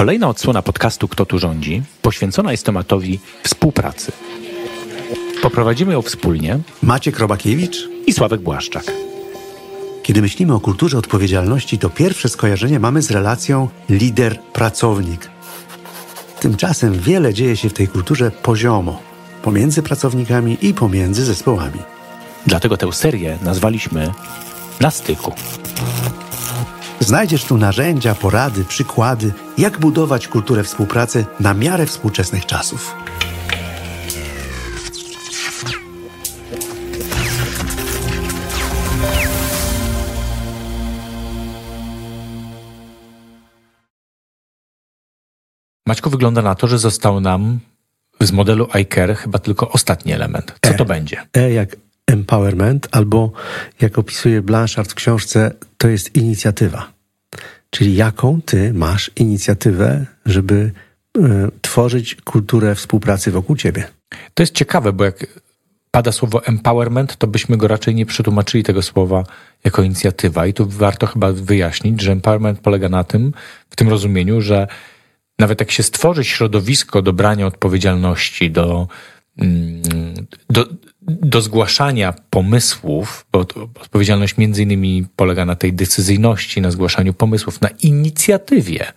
Kolejna odsłona podcastu Kto tu rządzi poświęcona jest tematowi współpracy. Poprowadzimy ją wspólnie Maciek Robakiewicz i Sławek Błaszczak. Kiedy myślimy o kulturze odpowiedzialności, to pierwsze skojarzenie mamy z relacją lider-pracownik. Tymczasem wiele dzieje się w tej kulturze poziomo, pomiędzy pracownikami i pomiędzy zespołami. Dlatego tę serię nazwaliśmy Na styku. Znajdziesz tu narzędzia, porady, przykłady, jak budować kulturę współpracy na miarę współczesnych czasów. Maćku, wygląda na to, że został nam z modelu iCare chyba tylko ostatni element. Co to będzie? E jak empowerment, albo jak opisuje Blanchard w książce, to jest inicjatywa. Czyli jaką ty masz inicjatywę, żeby y, tworzyć kulturę współpracy wokół ciebie. To jest ciekawe, bo jak pada słowo empowerment, to byśmy go raczej nie przetłumaczyli tego słowa jako inicjatywa. I tu warto chyba wyjaśnić, że empowerment polega na tym, w tym rozumieniu, że nawet jak się stworzy środowisko do brania odpowiedzialności, do, do, do zgłaszania pomysłów, bo odpowiedzialność między innymi polega na tej decyzyjności, na zgłaszaniu pomysłów, na inicjatywie,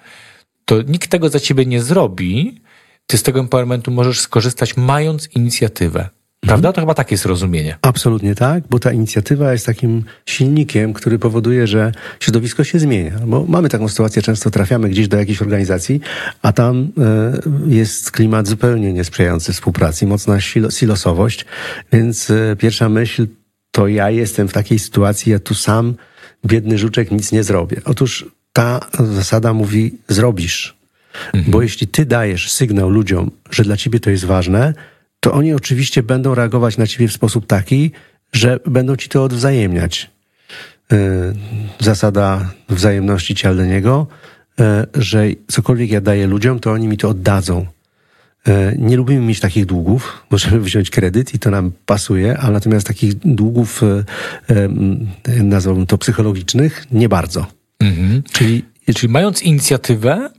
to nikt tego za ciebie nie zrobi. Ty z tego empowermentu możesz skorzystać mając inicjatywę. Prawda? To chyba takie jest rozumienie. Absolutnie tak, bo ta inicjatywa jest takim silnikiem, który powoduje, że środowisko się zmienia. Bo mamy taką sytuację, często trafiamy gdzieś do jakiejś organizacji, a tam e, jest klimat zupełnie niesprzyjający współpracy, mocna silosowość, więc e, pierwsza myśl to ja jestem w takiej sytuacji, ja tu sam, biedny żuczek, nic nie zrobię. Otóż ta zasada mówi zrobisz. Mhm. Bo jeśli ty dajesz sygnał ludziom, że dla ciebie to jest ważne, to oni oczywiście będą reagować na ciebie w sposób taki, że będą ci to odwzajemniać. E, zasada wzajemności Cialdeniego, e, że cokolwiek ja daję ludziom, to oni mi to oddadzą. E, nie lubimy mieć takich długów, możemy wziąć kredyt i to nam pasuje, ale natomiast takich długów, nazwałbym to psychologicznych, nie bardzo. Mhm. Czyli, Czyli mając inicjatywę,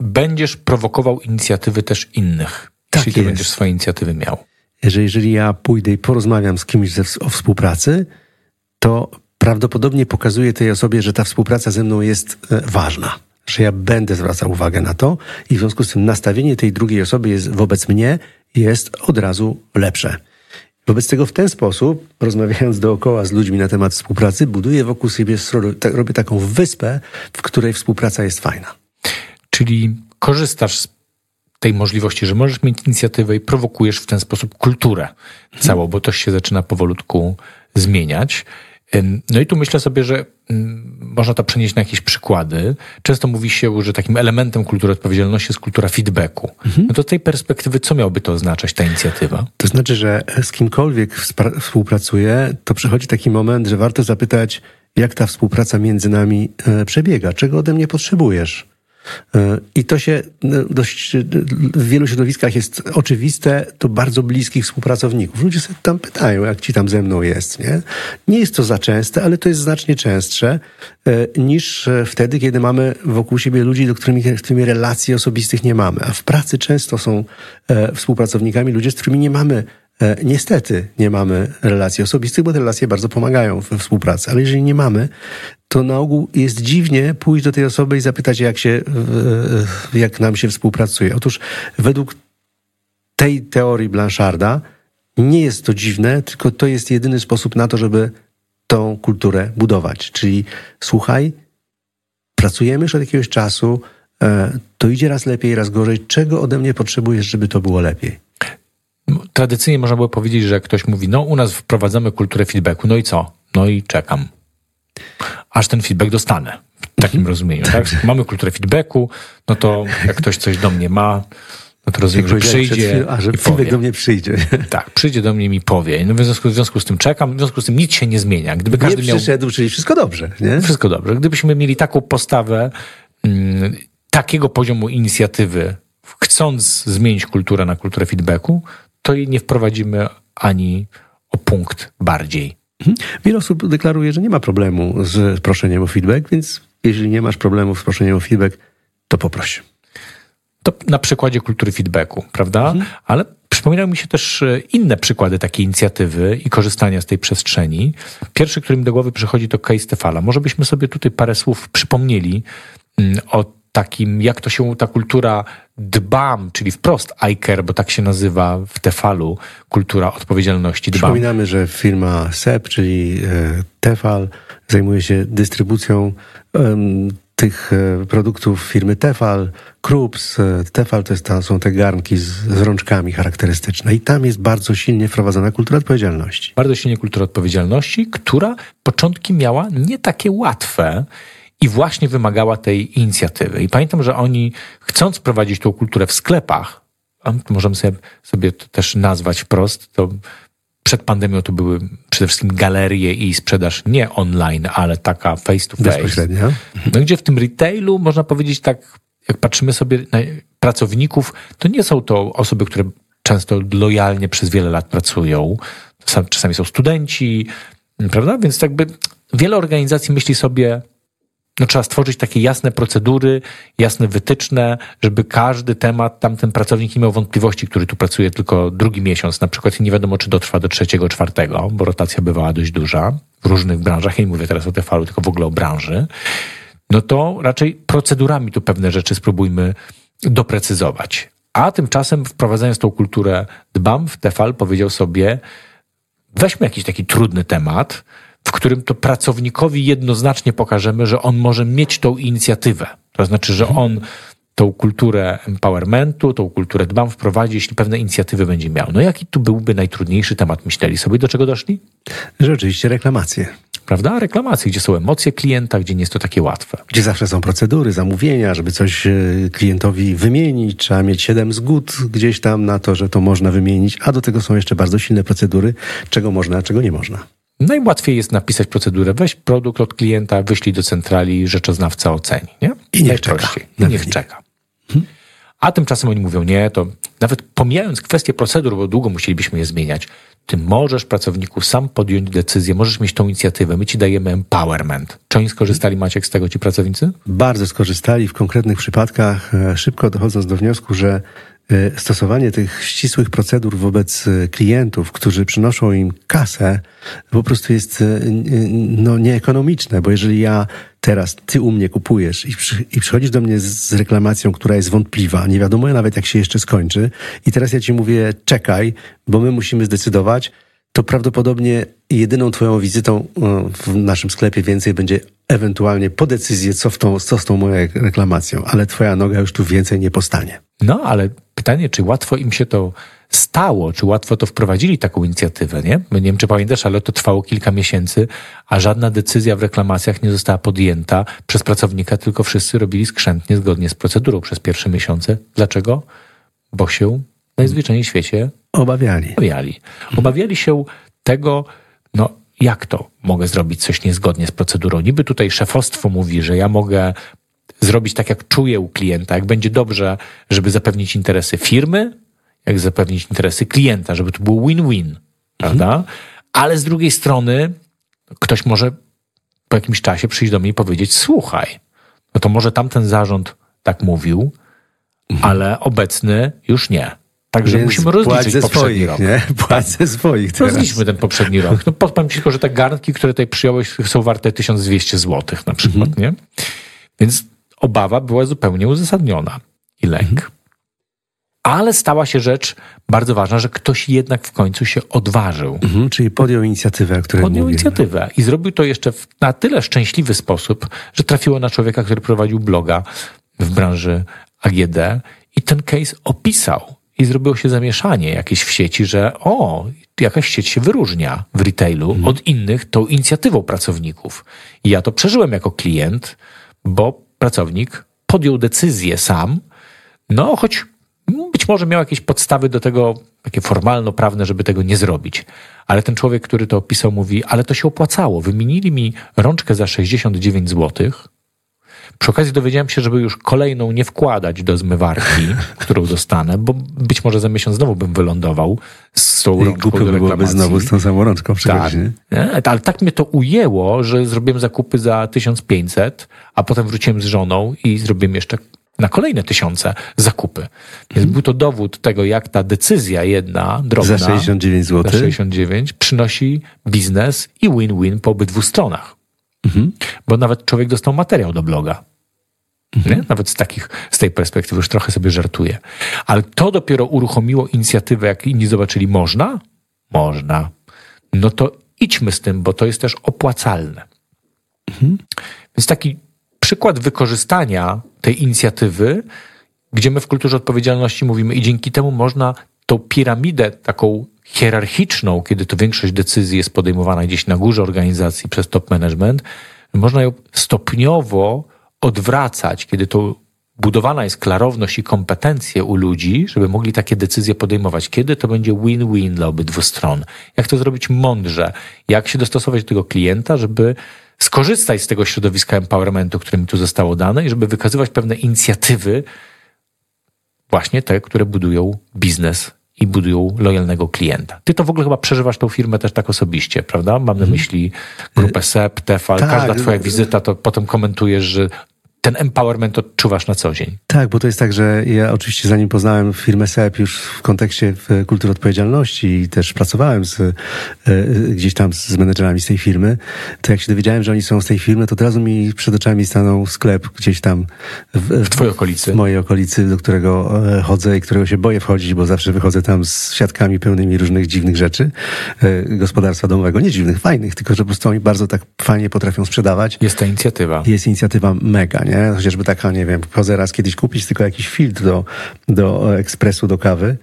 będziesz prowokował inicjatywy też innych. Tak Jeśli ty będziesz swoje inicjatywy miał. Że jeżeli ja pójdę i porozmawiam z kimś o współpracy, to prawdopodobnie pokazuję tej osobie, że ta współpraca ze mną jest e, ważna. Że ja będę zwracał uwagę na to i w związku z tym nastawienie tej drugiej osoby jest wobec mnie jest od razu lepsze. Wobec tego w ten sposób, rozmawiając dookoła z ludźmi na temat współpracy, buduję wokół siebie, robię taką wyspę, w której współpraca jest fajna. Czyli korzystasz z tej możliwości, że możesz mieć inicjatywę i prowokujesz w ten sposób kulturę całą, bo to się zaczyna powolutku zmieniać. No i tu myślę sobie, że można to przenieść na jakieś przykłady. Często mówi się, że takim elementem kultury odpowiedzialności jest kultura feedbacku. Mhm. No to z tej perspektywy, co miałoby to oznaczać, ta inicjatywa? To znaczy, że z kimkolwiek współpracuję, to przychodzi taki moment, że warto zapytać, jak ta współpraca między nami e, przebiega, czego ode mnie potrzebujesz. E, I to się no, dość w wielu środowiskach jest oczywiste do bardzo bliskich współpracowników. Ludzie sobie tam pytają, jak ci tam ze mną jest. Nie, nie jest to za częste, ale to jest znacznie częstsze e, niż wtedy, kiedy mamy wokół siebie ludzi, do którymi, z którymi relacji osobistych nie mamy. A w pracy często są e, współpracownikami ludzie, z którymi nie mamy Niestety nie mamy relacji osobistych, bo te relacje bardzo pomagają we współpracy, ale jeżeli nie mamy, to na ogół jest dziwnie pójść do tej osoby i zapytać, jak, się, jak nam się współpracuje. Otóż według tej teorii Blancharda nie jest to dziwne, tylko to jest jedyny sposób na to, żeby tą kulturę budować. Czyli słuchaj, pracujemy już od jakiegoś czasu, e, to idzie raz lepiej, raz gorzej. Czego ode mnie potrzebujesz, żeby to było lepiej? Tradycyjnie można było powiedzieć, że ktoś mówi, no u nas wprowadzamy kulturę feedbacku, no i co? No i czekam aż ten feedback dostanę. W takim mhm. rozumieniu. Tak? Mamy kulturę feedbacku, no to jak ktoś coś do mnie ma, no to rozumiem, że przyjdzie. A, że i feedback do mnie przyjdzie. Tak, przyjdzie do mnie i mi powie. No w, związku, w związku z tym czekam, w związku z tym nic się nie zmienia. Gdyby każdy nie przyszedł, miał... czyli wszystko dobrze. Nie? Wszystko dobrze. Gdybyśmy mieli taką postawę, mm, takiego poziomu inicjatywy, chcąc zmienić kulturę na kulturę feedbacku, to jej nie wprowadzimy ani o punkt bardziej. Mhm. Wiele osób deklaruje, że nie ma problemu z proszeniem o feedback, więc jeżeli nie masz problemu z proszeniem o feedback, to poproś. To na przykładzie kultury feedbacku, prawda? Mhm. Ale przypominają mi się też e, inne przykłady takiej inicjatywy i korzystania z tej przestrzeni. Pierwszy, który mi do głowy przychodzi, to case Tefala. Może byśmy sobie tutaj parę słów przypomnieli mm, o takim, jak to się ta kultura dbam, czyli wprost iCare, bo tak się nazywa w Tefalu, kultura odpowiedzialności dbam. Przypominamy, że firma SEP, czyli e, Tefal, zajmuje się dystrybucją um, tych e, produktów firmy Tefal, Krups. E, Tefal to, jest to są te garnki z, z rączkami charakterystyczne i tam jest bardzo silnie wprowadzona kultura odpowiedzialności. Bardzo silnie kultura odpowiedzialności, która początki miała nie takie łatwe i właśnie wymagała tej inicjatywy. I pamiętam, że oni, chcąc prowadzić tą kulturę w sklepach, możemy sobie, sobie to też nazwać wprost, to przed pandemią to były przede wszystkim galerie i sprzedaż nie online, ale taka face to face. Bezpośrednio. No, gdzie w tym retailu można powiedzieć tak, jak patrzymy sobie na pracowników, to nie są to osoby, które często lojalnie przez wiele lat pracują. Czasami są studenci, prawda? Więc jakby wiele organizacji myśli sobie, no trzeba stworzyć takie jasne procedury, jasne wytyczne, żeby każdy temat, tamten pracownik nie miał wątpliwości, który tu pracuje tylko drugi miesiąc, na przykład nie wiadomo, czy dotrwa do trzeciego, czwartego, bo rotacja bywała dość duża w różnych branżach, ja nie mówię teraz o TFL, tylko w ogóle o branży, no to raczej procedurami tu pewne rzeczy spróbujmy doprecyzować. A tymczasem wprowadzając tą kulturę dbam, w TFL powiedział sobie, weźmy jakiś taki trudny temat, w którym to pracownikowi jednoznacznie pokażemy, że on może mieć tą inicjatywę. To znaczy, że on tą kulturę empowermentu, tą kulturę dbam wprowadzi, jeśli pewne inicjatywy będzie miał. No jaki tu byłby najtrudniejszy temat? Myśleli sobie, do czego doszli? Że oczywiście reklamacje. Prawda? Reklamacje, gdzie są emocje klienta, gdzie nie jest to takie łatwe. Gdzie zawsze są procedury, zamówienia, żeby coś e, klientowi wymienić, trzeba mieć siedem zgód gdzieś tam na to, że to można wymienić, a do tego są jeszcze bardzo silne procedury, czego można, a czego nie można. Najłatwiej jest napisać procedurę. Weź produkt od klienta, wyślij do centrali, rzeczoznawca oceni. Nie? I niech czeka. I niech czeka. A tymczasem oni mówią, nie, to nawet pomijając kwestię procedur, bo długo musielibyśmy je zmieniać, ty możesz pracowniku sam podjąć decyzję, możesz mieć tą inicjatywę, my ci dajemy empowerment. Czy oni skorzystali, Maciek, z tego ci pracownicy? Bardzo skorzystali w konkretnych przypadkach, e, szybko dochodząc do wniosku, że stosowanie tych ścisłych procedur wobec e, klientów, którzy przynoszą im kasę, po prostu jest e, no, nieekonomiczne, bo jeżeli ja teraz, ty u mnie kupujesz i, przy, i przychodzisz do mnie z reklamacją, która jest wątpliwa, nie wiadomo nawet jak się jeszcze skończy i teraz ja ci mówię czekaj, bo my musimy zdecydować, to prawdopodobnie jedyną twoją wizytą w naszym sklepie więcej będzie ewentualnie po decyzję, co, w tą, co z tą moją reklamacją, ale twoja noga już tu więcej nie postanie. No, ale pytanie, czy łatwo im się to stało, czy łatwo to wprowadzili taką inicjatywę, nie? Nie wiem, czy pamiętasz, ale to trwało kilka miesięcy, a żadna decyzja w reklamacjach nie została podjęta przez pracownika, tylko wszyscy robili skrzętnie, zgodnie z procedurą przez pierwsze miesiące. Dlaczego? Bo się najzwyczajniej w świecie obawiali. Obawiali, obawiali się tego, no jak to mogę zrobić coś niezgodnie z procedurą? Niby tutaj szefostwo mówi, że ja mogę zrobić tak, jak czuję u klienta, jak będzie dobrze, żeby zapewnić interesy firmy, jak zapewnić interesy klienta, żeby to było win-win, prawda? Mhm. Ale z drugiej strony ktoś może po jakimś czasie przyjść do mnie i powiedzieć, słuchaj, no to może tamten zarząd tak mówił, mhm. ale obecny już nie. Także Więc musimy rozliczyć poprzedni swoich, rok. Nie? Płać ze swoich teraz. Rozliczmy ten poprzedni rok. No powiem ci tylko, że te garnki, które tutaj przyjąłeś są warte 1200 zł na przykład, mhm. nie? Więc obawa była zupełnie uzasadniona i lęk. Mhm. Ale stała się rzecz bardzo ważna, że ktoś jednak w końcu się odważył. Mhm, czyli podjął inicjatywę, której Podjął inicjatywę i zrobił to jeszcze w na tyle szczęśliwy sposób, że trafiło na człowieka, który prowadził bloga w branży AGD i ten case opisał. I zrobiło się zamieszanie jakieś w sieci, że o, jakaś sieć się wyróżnia w retailu mhm. od innych tą inicjatywą pracowników. I ja to przeżyłem jako klient, bo pracownik podjął decyzję sam, no choć być może miał jakieś podstawy do tego, takie formalno-prawne, żeby tego nie zrobić. Ale ten człowiek, który to opisał, mówi, ale to się opłacało. Wymienili mi rączkę za 69 złotych, przy okazji dowiedziałem się, żeby już kolejną nie wkładać do zmywarki, którą dostanę, bo być może za miesiąc znowu bym wylądował z tą rączką Głupio by byłoby znowu z tą samą rączką tak. nie? Ale tak mnie to ujęło, że zrobiłem zakupy za 1500, a potem wróciłem z żoną i zrobiłem jeszcze na kolejne tysiące zakupy. Więc był to dowód tego, jak ta decyzja jedna, drobna, Za 69 zł. za 69, przynosi biznes i win-win po obydwu stronach. Bo nawet człowiek dostał materiał do bloga. Nie? Nawet z takich, z tej perspektywy już trochę sobie żartuję. Ale to dopiero uruchomiło inicjatywę, jak inni zobaczyli, można? Można. No to idźmy z tym, bo to jest też opłacalne. Więc taki przykład wykorzystania tej inicjatywy, gdzie my w kulturze odpowiedzialności mówimy i dzięki temu można tą piramidę taką hierarchiczną, kiedy to większość decyzji jest podejmowana gdzieś na górze organizacji przez top management, można ją stopniowo odwracać, kiedy to budowana jest klarowność i kompetencje u ludzi, żeby mogli takie decyzje podejmować. Kiedy to będzie win-win dla obydwu stron? Jak to zrobić mądrze? Jak się dostosować do tego klienta, żeby skorzystać z tego środowiska empowermentu, które mi tu zostało dane i żeby wykazywać pewne inicjatywy, właśnie te, które budują biznes i budują lojalnego klienta. Ty to w ogóle chyba przeżywasz tą firmę też tak osobiście, prawda? Mam na myśli grupę SEP, Tefal, Tak. każda twoja wizyta, to potem komentujesz, że ten empowerment odczuwasz na co dzień. Tak, bo to jest tak, że ja oczywiście zanim poznałem firmę SEP już w kontekście kultury odpowiedzialności i też pracowałem z, e, gdzieś tam z menedżerami z tej firmy, to jak się dowiedziałem, że oni są z tej firmy, to od razu mi przed oczami stanął sklep gdzieś tam w, W twojej okolicy. w mojej okolicy, do którego e, chodzę i którego się boję wchodzić, bo zawsze wychodzę tam z siatkami pełnymi różnych dziwnych rzeczy e, gospodarstwa domowego. Nie dziwnych, fajnych, tylko że po prostu oni bardzo tak fajnie potrafią sprzedawać. Jest ta inicjatywa. Jest inicjatywa mega, nie? Chociażby taka, nie wiem, chodzę raz kiedyś kupić tylko jakiś filtr do, do ekspresu, do kawy, e,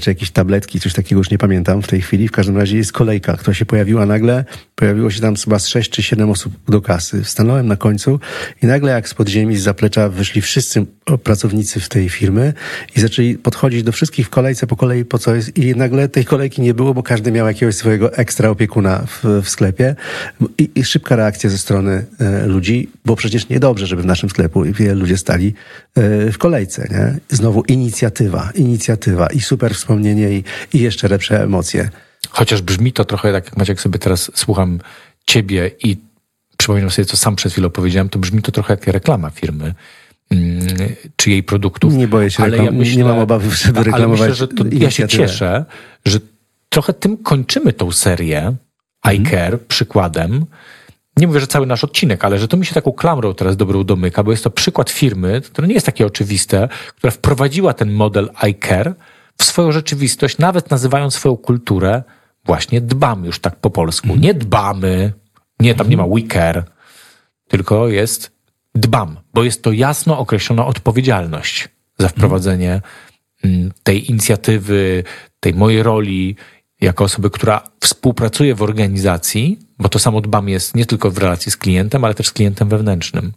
czy jakieś tabletki, coś takiego już nie pamiętam w tej chwili. W każdym razie jest kolejka, która się pojawiła nagle. Pojawiło się tam chyba z sześć czy siedem osób do kasy. Stanąłem na końcu i nagle jak z podziemi, z zaplecza wyszli wszyscy pracownicy w tej firmy i zaczęli podchodzić do wszystkich w kolejce po kolei, po co jest. I nagle tej kolejki nie było, bo każdy miał jakiegoś swojego ekstra opiekuna w, w sklepie. I, I szybka reakcja ze strony e, ludzi, bo przecież niedobrze, żeby w naszym sklepu ludzie stali e, w kolejce. Nie? Znowu inicjatywa, inicjatywa i super wspomnienie i, i jeszcze lepsze emocje. Chociaż brzmi to trochę tak, jak Maciek sobie teraz słucham ciebie i przypominam sobie, co sam przed chwilą powiedziałem, to brzmi to trochę jak reklama firmy mm, czy jej produktów. Nie boję się reklam- nie- nie mam obawy, żeby ale reklamować myślę, że to ja się cieszę, że trochę tym kończymy tą serię iCare przykładem. Nie mówię, że cały nasz odcinek, ale że to mi się taką klamrą teraz dobrą domyka, bo jest to przykład firmy, które nie jest takie oczywiste, która wprowadziła ten model iCare w swoją rzeczywistość, nawet nazywając swoją kulturę właśnie dbamy już tak po polsku. Mhm. Nie dbamy, nie, tam nie ma we care, tylko jest dbam, bo jest to jasno określona odpowiedzialność za wprowadzenie mm, tej inicjatywy, tej mojej roli jako osoby, która współpracuje w organizacji, bo to samo dbam jest nie tylko w relacji z klientem, ale też z klientem wewnętrznym.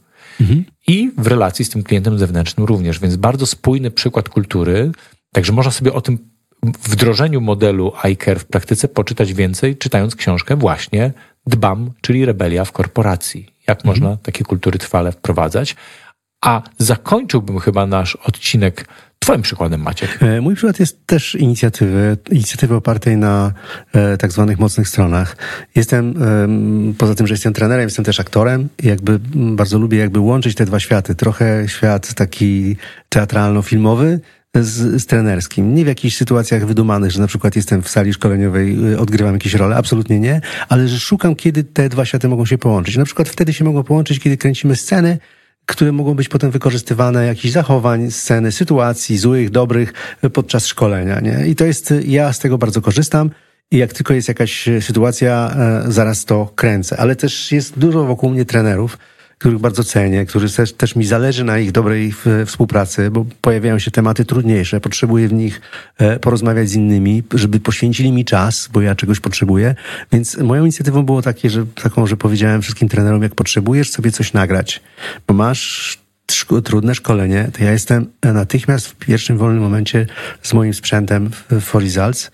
I w relacji z tym klientem zewnętrznym również, więc bardzo spójny przykład kultury. Także można sobie o tym wdrożeniu modelu iCare w praktyce poczytać więcej, czytając książkę właśnie Dbam, czyli Rebelia w korporacji. Jak można takie kultury trwale wprowadzać. A zakończyłbym chyba nasz odcinek Twoim przykładem, Maciek. E, Mój przykład jest też inicjatywy, inicjatywy opartej na e, tak zwanych mocnych stronach. Jestem, em, poza tym, że jestem trenerem, jestem też aktorem i jakby bardzo lubię jakby łączyć te dwa światy. Trochę świat taki teatralno-filmowy z, z trenerskim. Nie w jakichś sytuacjach wydumanych, że na przykład jestem w sali szkoleniowej, y, odgrywam jakieś role, absolutnie nie, ale że szukam, kiedy te dwa światy mogą się połączyć. Na przykład wtedy się mogą połączyć, kiedy kręcimy sceny, które mogą być potem wykorzystywane, jakichś zachowań, sceny, sytuacji złych, dobrych y, podczas szkolenia. Nie? I to jest, y, ja z tego bardzo korzystam. I jak tylko jest jakaś y, sytuacja, e, zaraz to kręcę. Ale też jest dużo wokół mnie trenerów, których bardzo cenię, którzy też, też mi zależy na ich dobrej współpracy, bo pojawiają się tematy trudniejsze. Potrzebuję w nich e, porozmawiać z innymi, żeby poświęcili mi czas, bo ja czegoś potrzebuję. Więc moją inicjatywą było takie, że taką, że powiedziałem wszystkim trenerom, jak potrzebujesz sobie coś nagrać, bo masz trudne szkolenie, to ja jestem natychmiast w pierwszym wolnym momencie z moim sprzętem w For Results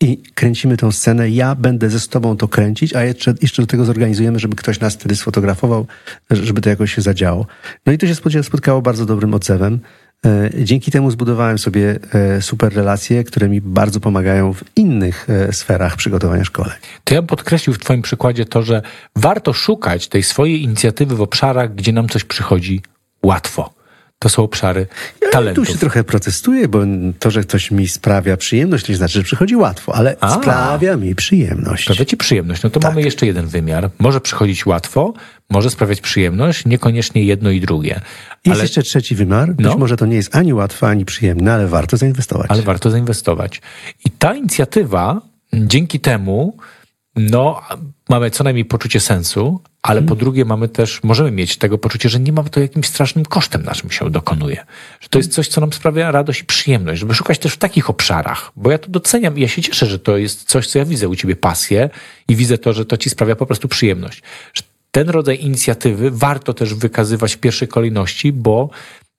i kręcimy tą scenę. Ja będę ze sobą to kręcić, a jeszcze, jeszcze do tego zorganizujemy, żeby ktoś nas wtedy sfotografował, żeby to jakoś się zadziało. No i to się spotkało, spotkało bardzo dobrym odzewem. E, Dzięki temu zbudowałem sobie e, super relacje, które mi bardzo pomagają w innych e, sferach przygotowania szkoleń. To ja bym podkreślił w Twoim przykładzie to, że warto szukać tej swojej inicjatywy w obszarach, gdzie nam coś przychodzi łatwo. To są obszary Ja talentów. tu się trochę protestuję, bo to, że ktoś mi sprawia przyjemność, nie znaczy, że przychodzi łatwo, ale A. sprawia mi przyjemność. Sprawia ci przyjemność. No to Tak. mamy jeszcze jeden wymiar. Może przychodzić łatwo, może sprawiać przyjemność, niekoniecznie jedno i drugie. Jest Ale, jeszcze trzeci wymiar. Być No. może to nie jest ani łatwe, ani przyjemne, ale warto zainwestować. ale warto zainwestować. I ta inicjatywa dzięki temu, no, mamy co najmniej poczucie sensu, ale po drugie mamy też, możemy mieć tego poczucie, że nie ma to jakimś strasznym kosztem naszym się dokonuje. Że to jest coś, co nam sprawia radość i przyjemność, żeby szukać też w takich obszarach, bo ja to doceniam i ja się cieszę, że to jest coś, co ja widzę u ciebie pasję i widzę to, że to ci sprawia po prostu przyjemność. Że ten rodzaj inicjatywy warto też wykazywać w pierwszej kolejności, bo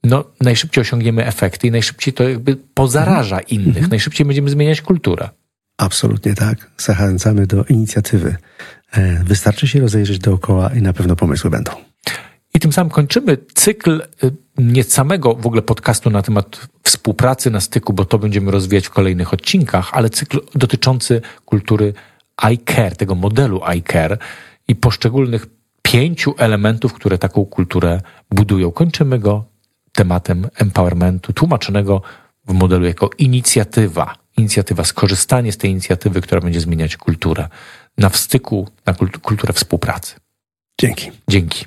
no, najszybciej osiągniemy efekty i najszybciej to jakby pozaraża innych, najszybciej będziemy zmieniać kulturę. Absolutnie tak. Zachęcamy do inicjatywy. E, Wystarczy się rozejrzeć dookoła i na pewno pomysły będą. I tym samym kończymy cykl y, nie samego w ogóle podcastu na temat współpracy na styku, bo to będziemy rozwijać w kolejnych odcinkach, ale cykl dotyczący kultury iCare, tego modelu iCare i poszczególnych pięciu elementów, które taką kulturę budują. Kończymy go tematem empowermentu, tłumaczonego w modelu jako inicjatywa. Inicjatywa, skorzystanie z tej inicjatywy, która będzie zmieniać kulturę na wstyku, na kult- kulturę współpracy. Dzięki. Dzięki.